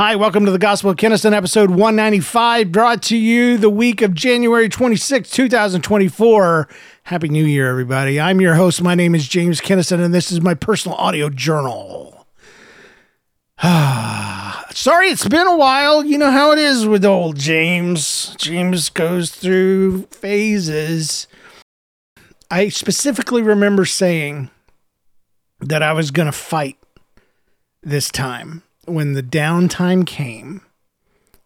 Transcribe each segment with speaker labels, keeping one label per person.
Speaker 1: Hi, welcome to the Gospel of Kennison, episode 195, brought to you the week of January 26, 2024. Happy New Year, everybody. I'm your host. My name is James Kennison, and this is my personal audio journal. Sorry, it's been a while. You know how it is with old James. James goes through phases. I specifically remember saying that I was going to fight this time when the downtime came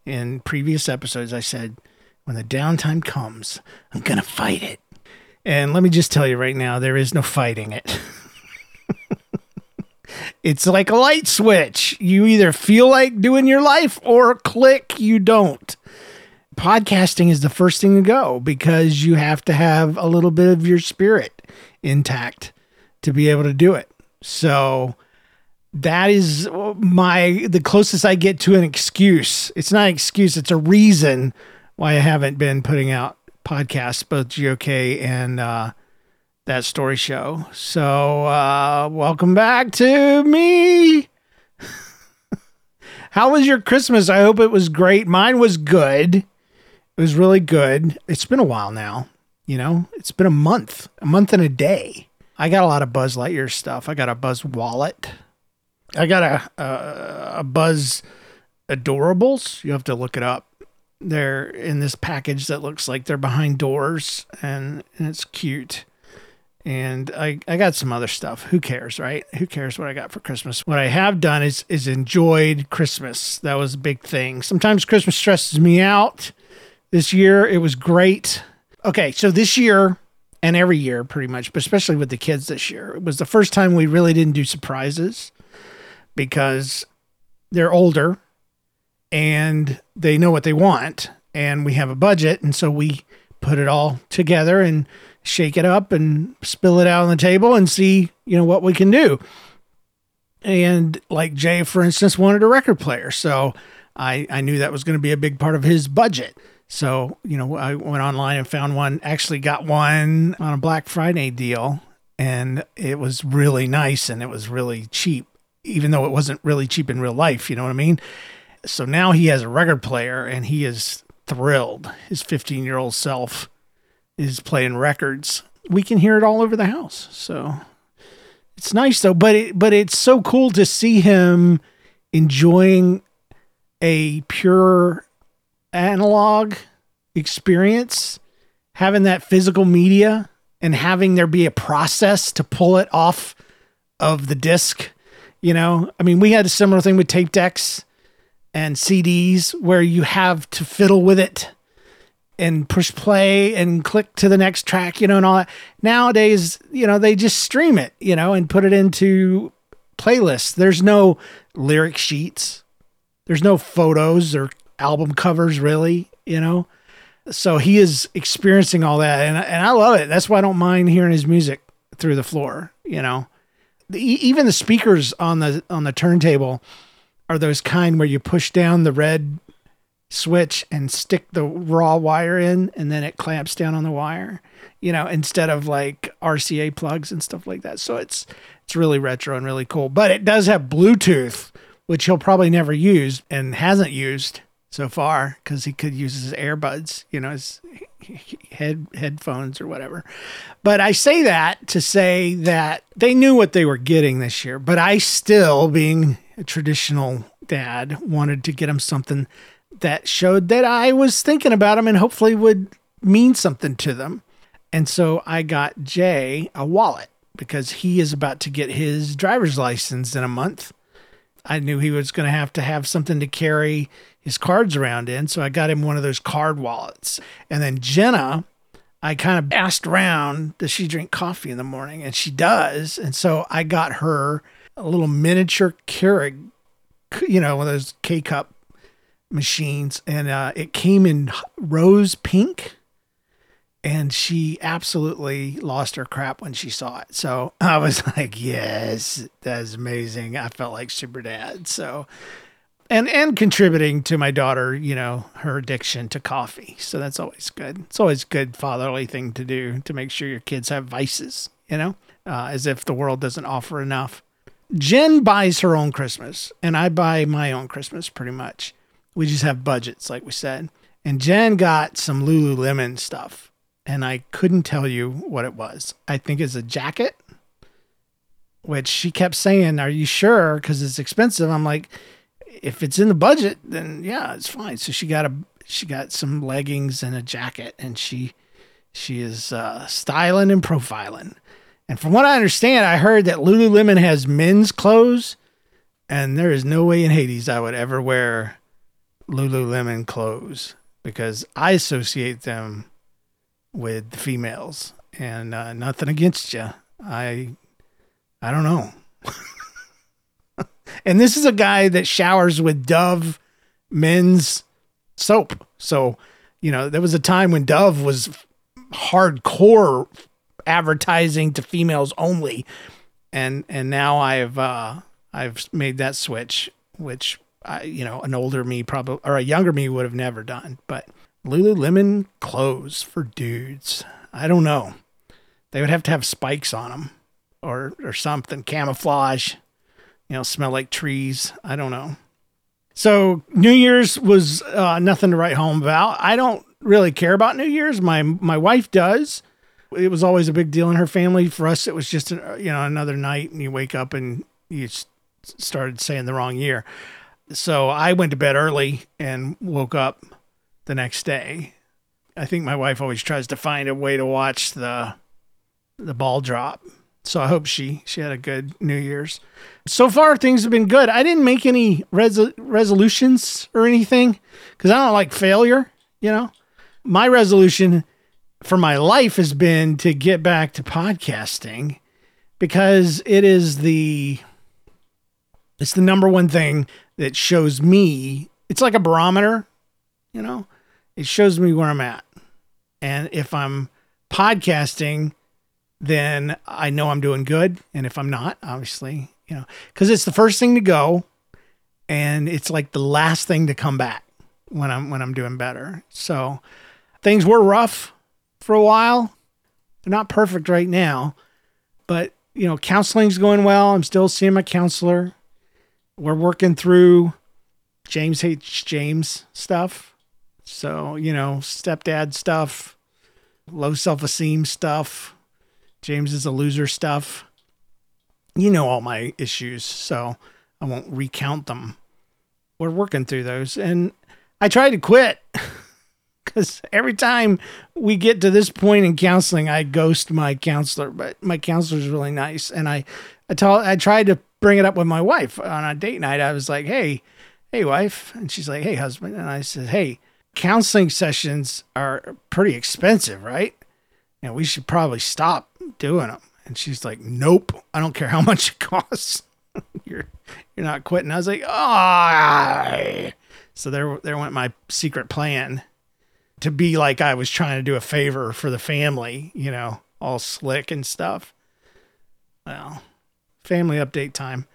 Speaker 1: in previous episodes, I said, when the downtime comes, I'm going to fight it. And let me just tell you right now, there is no fighting it. it's like a light switch. You either feel like doing your life or click, you don't. Podcasting is the first thing to go because you have to have a little bit of your spirit intact to be able to do it. So, that is my the closest I get to an excuse. It's not an excuse, it's a reason why I haven't been putting out podcasts, both GOK and uh, that story show. So uh, welcome back to me. How was your Christmas? I hope it was great. Mine was good. It was really good. It's been a while now. You know, it's been a month, a month and a day. I got a lot of Buzz Lightyear stuff. I got a Buzz wallet. I got a, a, a Buzz Adorables. You have to look it up. They're in this package that looks like they're behind doors, and, and it's cute. And I, I got some other stuff. Who cares, right? Who cares what I got for Christmas? What I have done is is enjoyed Christmas. That was a big thing. Sometimes Christmas stresses me out. This year it was great. Okay, so this year and every year pretty much, but especially with the kids this year, it was the first time we really didn't do surprises because they're older and they know what they want and we have a budget. And so we put it all together and shake it up and spill it out on the table and see you know what we can do. And like jay for instance wanted a record player. So i i knew that was going to be a big part of his budget. So you know i went online and found one actually got one on a black friday deal. And it was really nice and it was really cheap even though it wasn't really cheap in real life, you know what I mean? So now he has a record player and he is thrilled. His 15 year old self is playing records. We can hear it all over the house. So it's nice though, but it, but it's so cool to see him enjoying a pure analog experience, having that physical media and having there be a process to pull it off of the disc you know, I mean, we had a similar thing with tape decks and CDs where you have to fiddle with it and push play and click to the next track, you know, and all that. Nowadays, you know, they just stream it, you know, and put it into playlists. There's no lyric sheets, there's no photos or album covers, really, you know. So he is experiencing all that, and and I love it. That's why I don't mind hearing his music through the floor, you know the, even the speakers on the on the turntable are those kind where you push down the red switch and stick the raw wire in and then it clamps down on the wire you know instead of like RCA plugs and stuff like that. So it's it's really retro and really cool. But it does have bluetooth which he'll probably never use and hasn't used so far because he could use his earbuds you know his head headphones or whatever. But I say that to say that they knew what they were getting this year, but I still being a traditional dad wanted to get him something that showed that I was thinking about him and hopefully would mean something to them. And so I got Jay a wallet because he is about to get his driver's license in a month. I knew he was going to have to have something to carry his cards around in. So I got him one of those card wallets. And then Jenna, I kind of asked around, does she drink coffee in the morning? And she does. And so I got her a little miniature Keurig, you know, one of those K cup machines. And uh, it came in rose pink. And she absolutely lost her crap when she saw it. So I was like, yes, that's amazing. I felt like super dad. So and and contributing to my daughter, you know, her addiction to coffee. So that's always good. It's always good fatherly thing to do to make sure your kids have vices, you know, uh, as if the world doesn't offer enough. Jen buys her own Christmas, and I buy my own Christmas pretty much. We just have budgets, like we said. And Jen got some Lululemon stuff, and I couldn't tell you what it was. I think it's a jacket, which she kept saying, Are you sure? Because it's expensive. I'm like, If it's in the budget, then yeah, it's fine. So she got a she got some leggings and a jacket, and she she is uh, styling and profiling. And from what I understand, I heard that Lululemon has men's clothes, and there is no way in Hades I would ever wear Lululemon clothes because I associate them with the females. And uh, nothing against you. I I don't know. and this is a guy that showers with Dove men's soap. So, you know, there was a time when Dove was hardcore advertising to females only. And and now I've uh I've made that switch, which I, you know, an older me probably or a younger me would have never done. But Lululemon clothes for dudes. I don't know. They would have to have spikes on them or or something, camouflage. You know, smell like trees. I don't know. So New Year's was uh, nothing to write home about. I don't really care about New Year's. My my wife does. It was always a big deal in her family. For us, it was just a, you know another night, and you wake up and you started saying the wrong year. So I went to bed early and woke up the next day. I think my wife always tries to find a way to watch the the ball drop. So I hope she she had a good New Year's. So far things have been good. I didn't make any res- resolutions or anything cuz I don't like failure, you know. My resolution for my life has been to get back to podcasting because it is the it's the number one thing that shows me it's like a barometer, you know. It shows me where I'm at. And if I'm podcasting, then I know I'm doing good. And if I'm not, obviously, you know, because it's the first thing to go and it's like the last thing to come back when I'm when I'm doing better. So things were rough for a while. They're not perfect right now, but you know, counseling's going well. I'm still seeing my counselor. We're working through James hates James stuff. So, you know, stepdad stuff, low self esteem stuff, James is a loser stuff. You know all my issues, so I won't recount them. We're working through those. And I tried to quit because every time we get to this point in counseling, I ghost my counselor. But my counselor is really nice. And I, I, told, I tried to bring it up with my wife on a date night. I was like, hey, hey, wife. And she's like, hey, husband. And I said, hey, counseling sessions are pretty expensive, right? And we should probably stop doing them. And she's like, nope, I don't care how much it costs. you're you're not quitting. I was like, ah. So there there went my secret plan to be like I was trying to do a favor for the family, you know, all slick and stuff. Well, family update time.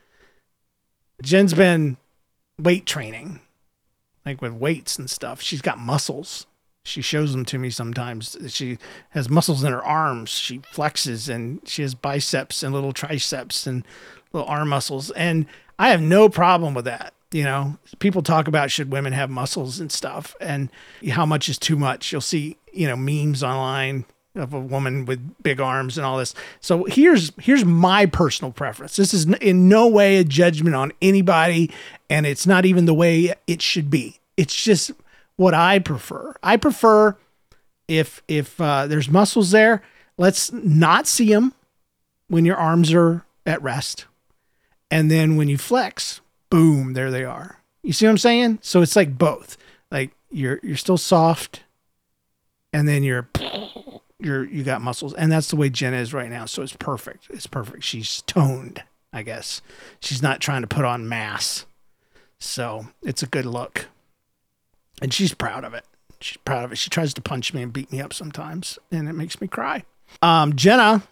Speaker 1: Jen's been weight training, like with weights and stuff. She's got muscles. She shows them to me sometimes. She has muscles in her arms. She flexes and she has biceps and little triceps and little arm muscles. And I have no problem with that. You know, people talk about should women have muscles and stuff and how much is too much. You'll see, you know, memes online of a woman with big arms and all this. So here's here's my personal preference. This is in no way a judgment on anybody and it's not even the way it should be. It's just what I prefer. I prefer if if uh, there's muscles there, let's not see them when your arms are at rest, and then when you flex, boom, there they are. You see what I'm saying? So it's like both. Like you're you're still soft, and then you're you're you got muscles, and that's the way Jen is right now. So it's perfect. It's perfect. She's toned. I guess she's not trying to put on mass. So it's a good look and she's proud of it. She's proud of it. She tries to punch me and beat me up sometimes, and it makes me cry. Um, Jenna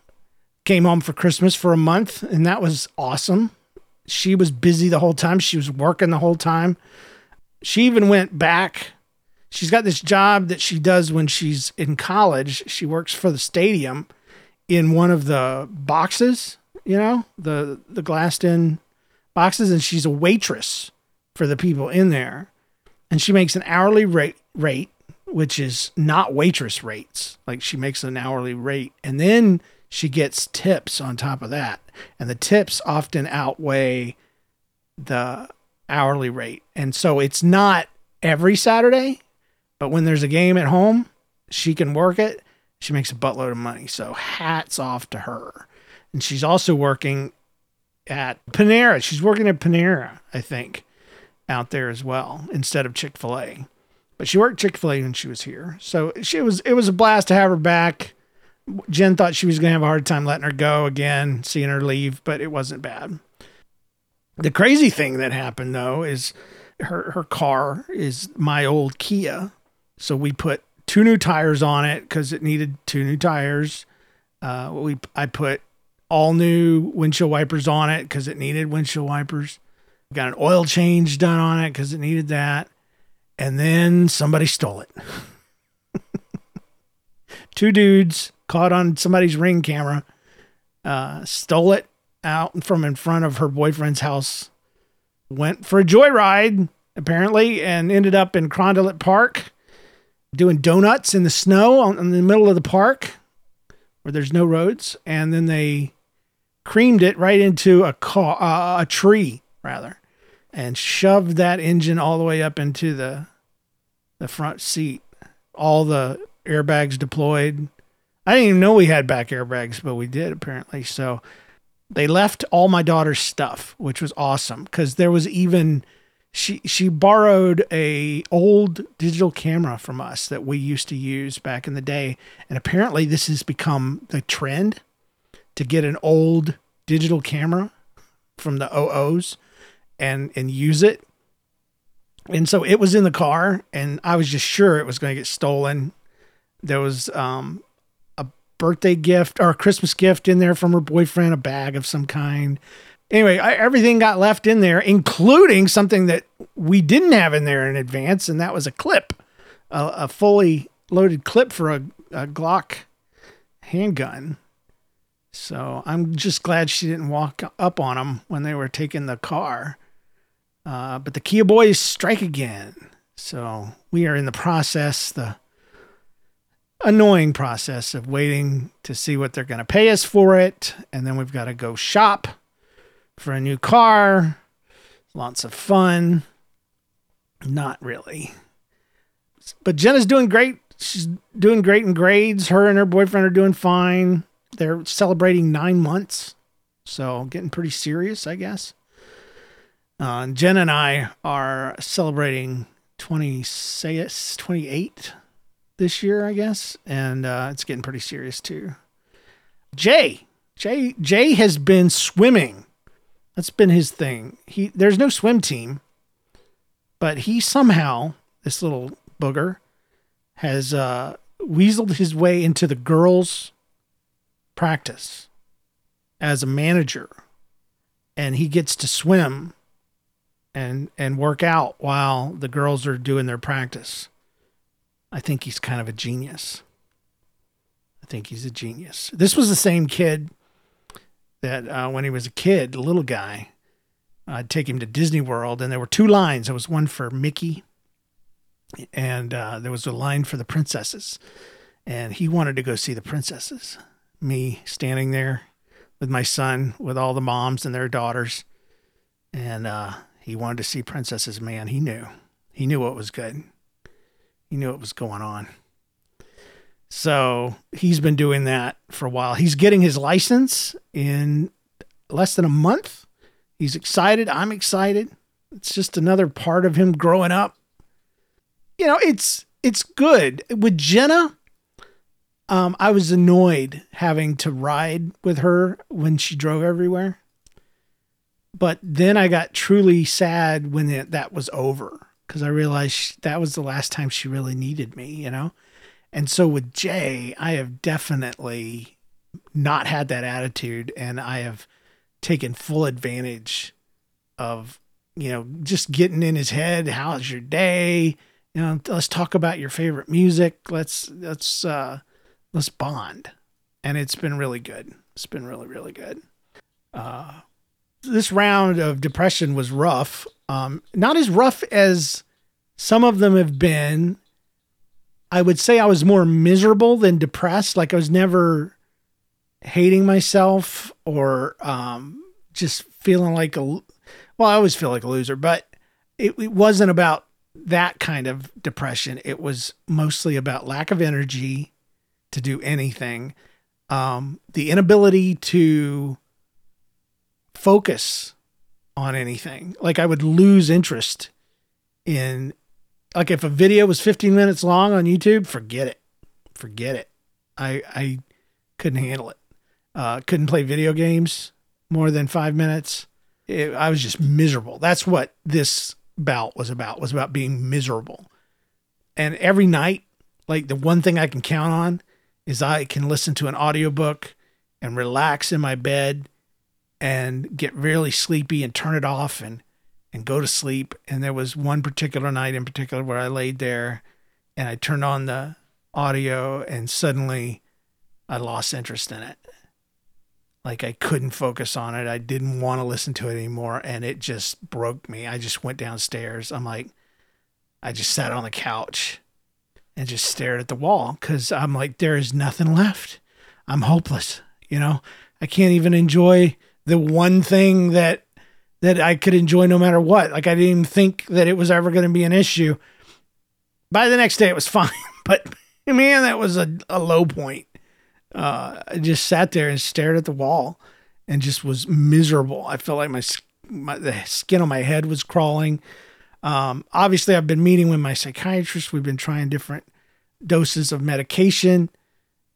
Speaker 1: came home for Christmas for a month, and that was awesome. She was busy the whole time. She was working the whole time. She even went back. She's got this job that she does when she's in college. She works for the stadium in one of the boxes, you know, the the glassed in boxes, and she's a waitress for the people in there, and she makes an hourly rate rate, which is not waitress rates. Like she makes an hourly rate, and then she gets tips on top of that, and the tips often outweigh the hourly rate, and so it's not every Saturday, but when there's a game at home, she can work it. She makes a buttload of money. So hats off to her. And she's also working at Panera. She's working at Panera, I think, out there as well, instead of Chick fil A. But she worked Chick fil A when she was here. So she was it was a blast to have her back. Jen thought she was gonna have a hard time letting her go again, seeing her leave, but it wasn't bad. The crazy thing that happened though is her her car is my old Kia. So we put two new tires on it because it needed two new tires. Uh, we I put all new windshield wipers on it because it needed windshield wipers. Got an oil change done on it because it needed that. And then somebody stole it. Two dudes caught on somebody's ring camera, uh, stole it out from in front of her boyfriend's house, went for a joyride, apparently, and ended up in Carondelet Park doing donuts in the snow in the middle of the park where there's no roads. And then they creamed it right into a car, uh, a tree rather, and shoved that engine all the way up into the the front seat. All the airbags deployed. I didn't even know we had back airbags, but we did apparently. So they left all my daughter's stuff, which was awesome because there was even she she borrowed a old digital camera from us that we used to use back in the day, and apparently this has become the trend to get an old digital camera from the OOs and and use it. And so it was in the car and I was just sure it was going to get stolen. There was um a birthday gift or a Christmas gift in there from her boyfriend, a bag of some kind. Anyway, I, everything got left in there, including something that we didn't have in there in advance, and that was a clip, a, a fully loaded clip for a, a Glock handgun. So I'm just glad she didn't walk up on them when they were taking the car. Uh, but the Kia boys strike again. So we are in the process, the annoying process of waiting to see what they're going to pay us for it. And then we've got to go shop for a new car. Lots of fun. Not really. But Jenna's doing great. She's doing great in grades. Her and her boyfriend are doing fine they're celebrating nine months. So getting pretty serious, I guess. Uh, Jen and I are celebrating 20, say it's 28 this year, I guess. And uh, it's getting pretty serious too. Jay, Jay, Jay has been swimming. That's been his thing. He there's no swim team, but he somehow this little booger has uh, weaseled his way into the girls' practice as a manager and he gets to swim and and work out while the girls are doing their practice. I think he's kind of a genius. I think he's a genius. This was the same kid that uh, when he was a kid, a little guy, I'd take him to Disney World, and there were two lines. There was one for Mickey, and uh, there was a line for the princesses. And he wanted to go see the princesses me standing there with my son, with all the moms and their daughters. And uh, he wanted to see Princesses Man. He knew. He knew what was good. He knew what was going on. So he's been doing that for a while. He's getting his license in less than a month. He's excited. I'm excited. It's just another part of him growing up. You know, it's it's good. With Jenna, um, I was annoyed having to ride with her when she drove everywhere. But then I got truly sad when it, that was over because I realized she, that was the last time she really needed me, you know? And so with Jay, I have definitely not had that attitude and I have taken full advantage of, you know, just getting in his head. How's your day? You know, let's talk about your favorite music. Let's, let's, uh, let's bond. And it's been really good. It's been really, really good. Uh, this round of depression was rough. Um, not as rough as some of them have been. I would say I was more miserable than depressed. Like I was never hating myself or um, just feeling like a well, I always feel like a loser, but it, it wasn't about that kind of depression. It was mostly about lack of energy to do anything, um, the inability to focus on anything. Like I would lose interest in, like if a video was 15 minutes long on YouTube, forget it, forget it. I I couldn't handle it. Uh, couldn't play video games more than five minutes. It, I was just miserable. That's what this bout was about. Was about being miserable. And every night, like the one thing I can count on is I can listen to an audiobook and relax in my bed and get really sleepy and turn it off and and go to sleep. And there was one particular night in particular where I laid there and I turned on the audio and suddenly I lost interest in it. Like I couldn't focus on it. I didn't want to listen to it anymore. And it just broke me. I just went downstairs. I'm like, I just sat on the couch and just stared at the wall because I'm like, there is nothing left. I'm hopeless. You know, I can't even enjoy the one thing that that I could enjoy no matter what. Like I didn't even think that it was ever going to be an issue. By the next day, it was fine. But man, that was a, a low point uh, I just sat there and stared at the wall and just was miserable. I felt like my, my the skin on my head was crawling. Um, obviously, I've been meeting with my psychiatrist. We've been trying different doses of medication,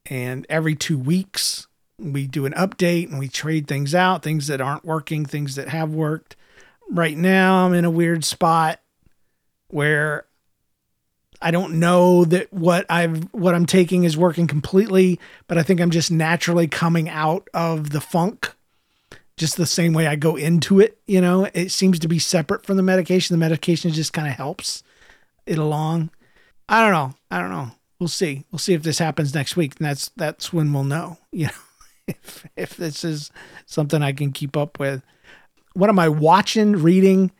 Speaker 1: and every two weeks we do an update and we trade things out, things that aren't working, things that have worked. Right now, I'm in a weird spot where I don't know that what I've what I'm taking is working completely, but I think I'm just naturally coming out of the funk just the same way I go into it, you know. It seems to be separate from the medication. The medication just kind of helps it along. I don't know. I don't know. We'll see. We'll see if this happens next week. And that's that's when we'll know, you know, if if this is something I can keep up with. What am I watching, reading?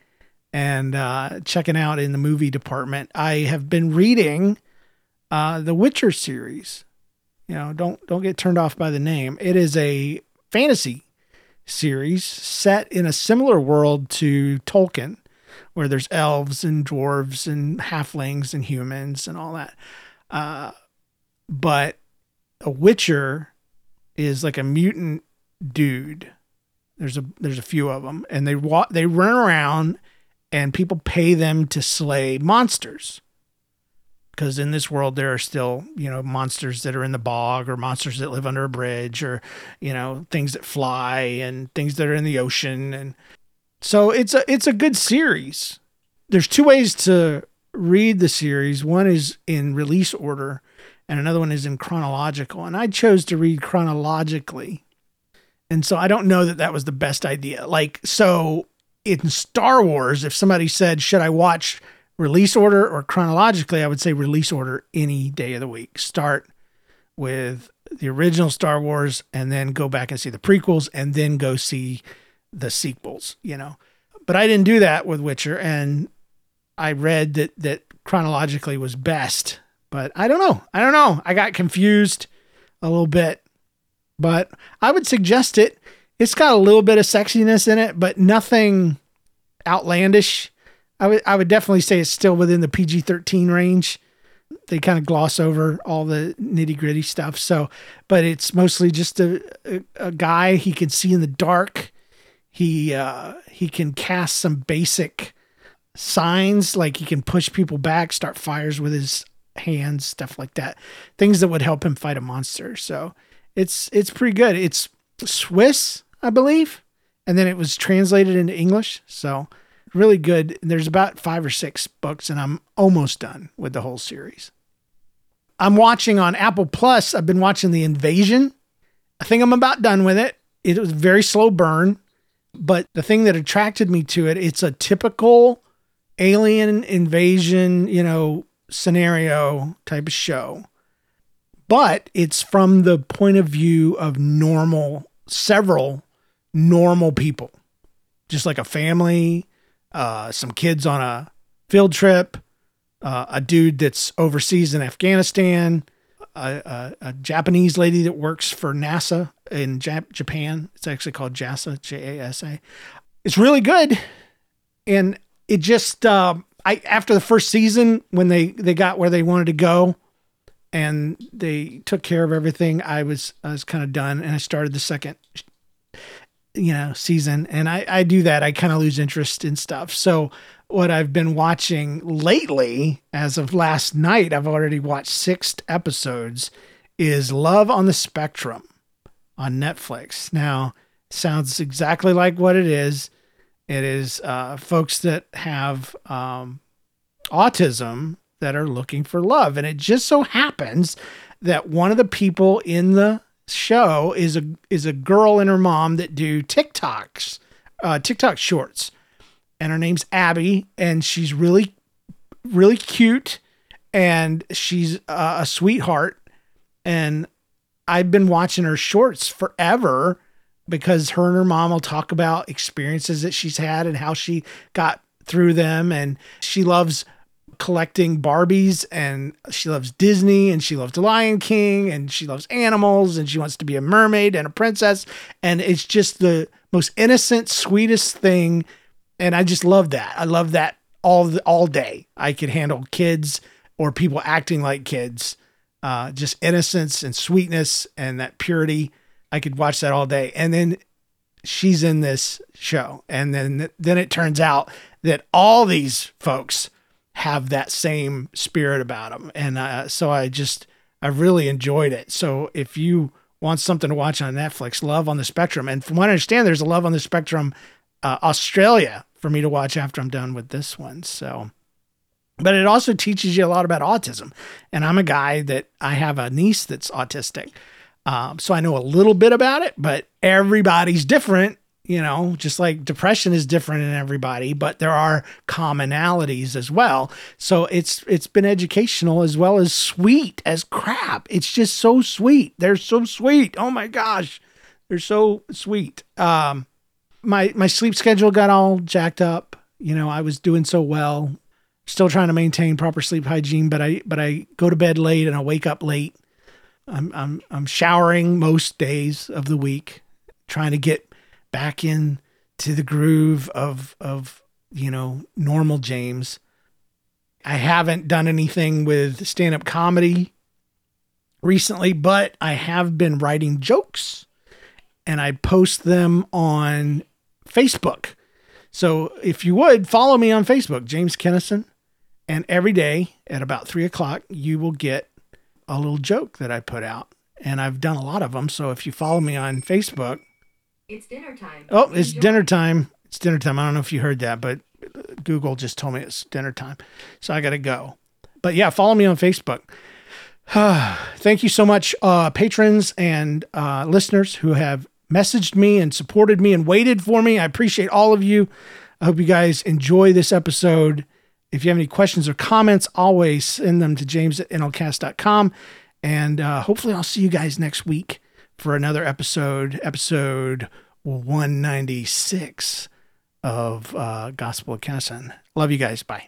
Speaker 1: and uh, checking out in the movie department. I have been reading uh, the Witcher series. You know, don't don't get turned off by the name. It is a fantasy series set in a similar world to Tolkien, where there's elves and dwarves and halflings and humans and all that. Uh, but a Witcher is like a mutant dude. There's a there's a few of them, and they walk they run around and people pay them to slay monsters. Because in this world, there are still, you know, monsters that are in the bog or monsters that live under a bridge or, you know, things that fly and things that are in the ocean. And so it's a, it's a good series. There's two ways to read the series. One is in release order and another one is in chronological. And I chose to read chronologically. And so I don't know that that was the best idea. Like, so in Star Wars, if somebody said, should I watch release order or chronologically, I would say release order any day of the week. Start with the original Star Wars and then go back and see the prequels and then go see the sequels, you know. But I didn't do that with Witcher and I read that that chronologically was best. But I don't know. I don't know. I got confused a little bit. But I would suggest it it's got a little bit of sexiness in it, but nothing outlandish. I would I would definitely say it's still within the PG thirteen range. They kind of gloss over all the nitty gritty stuff. So, but it's mostly just a, a, a guy he can see in the dark. He uh, he can cast some basic signs like he can push people back, start fires with his hands, stuff like that. Things that would help him fight a monster. So it's it's pretty good. It's Swiss, I believe. And then it was translated into English. So really good. There's about five or six books, and I'm almost done with the whole series. I'm watching on Apple Plus. I've been watching The Invasion. I think I'm about done with it. It was a very slow burn, but the thing that attracted me to it, it's a typical alien invasion, you know, scenario type of show. But it's from the point of view of normal, several normal people. just like a family, uh, some kids on a field trip, uh, a dude that's overseas in Afghanistan, a, a, a, Japanese lady that works for NASA in Jap- Japan. It's actually called JASA, J A S A. It's really good, and it just uh, I after the first season when they they got where they wanted to go, and they took care of everything. I was I was kind of done, and I started the second you know season. And i i do that. I kind of lose interest in stuff. So what i've been watching lately as of last night i've already watched six episodes is love on the spectrum on netflix. Now sounds exactly like what it is it is uh, folks that have um, autism that are looking for love. And it just so happens that one of the people in the show is a is a girl and her mom that do TikToks, uh, TikTok shorts, and her name's Abby, and she's really, really cute, and she's uh, a sweetheart, and I've been watching her shorts forever because her and her mom will talk about experiences that she's had and how she got through them, and she loves collecting Barbies and she loves Disney and she loves Lion King and she loves animals and she wants to be a mermaid and a princess. And it's just the most innocent, sweetest thing. And I just love that. I love that all the, all day. I could handle kids or people acting like kids. Uh, just innocence and sweetness and that purity. I could watch that all day. And then she's in this show. And then then it turns out that all these folks have that same spirit about them. And uh, so I just, I really enjoyed it. So if you want something to watch on Netflix, Love on the Spectrum. And from what I understand, there's a Love on the Spectrum uh, Australia for me to watch after I'm done with this one. So, but it also teaches you a lot about autism. And I'm a guy that I have a niece that's autistic. Um, so I know a little bit about it, but everybody's different you know, just like depression is different in everybody, but there are commonalities as well. So it's it's been educational as well as sweet as crap. It's just so sweet. They're so sweet. Oh my gosh. They're so sweet. Um my my sleep schedule got all jacked up. You know, I was doing so well. Still trying to maintain proper sleep hygiene, but I but I go to bed late and I wake up late. I'm I'm I'm showering most days of the week, trying to get back in to the groove of of you know normal James. I haven't done anything with stand up comedy recently, but I have been writing jokes and I post them on Facebook. So if you would follow me on Facebook, James Kennison, and every day at about three o'clock, you will get a little joke that I put out. And I've done a lot of them. So if you follow me on Facebook,
Speaker 2: it's dinner time.
Speaker 1: Oh, it's Enjoy. dinner time. It's dinner time. I don't know if you heard that, but Google just told me it's dinner time. So I got to go. But yeah, follow me on Facebook. Thank you so much, uh, patrons and uh, listeners who have messaged me and supported me and waited for me. I appreciate all of you. I hope you guys enjoy this episode. If you have any questions or comments, always send them to james at nlcast.com. And uh, hopefully, I'll see you guys next week for another episode, episode 196 of uh, Gospel of Kennison. Love you guys. Bye.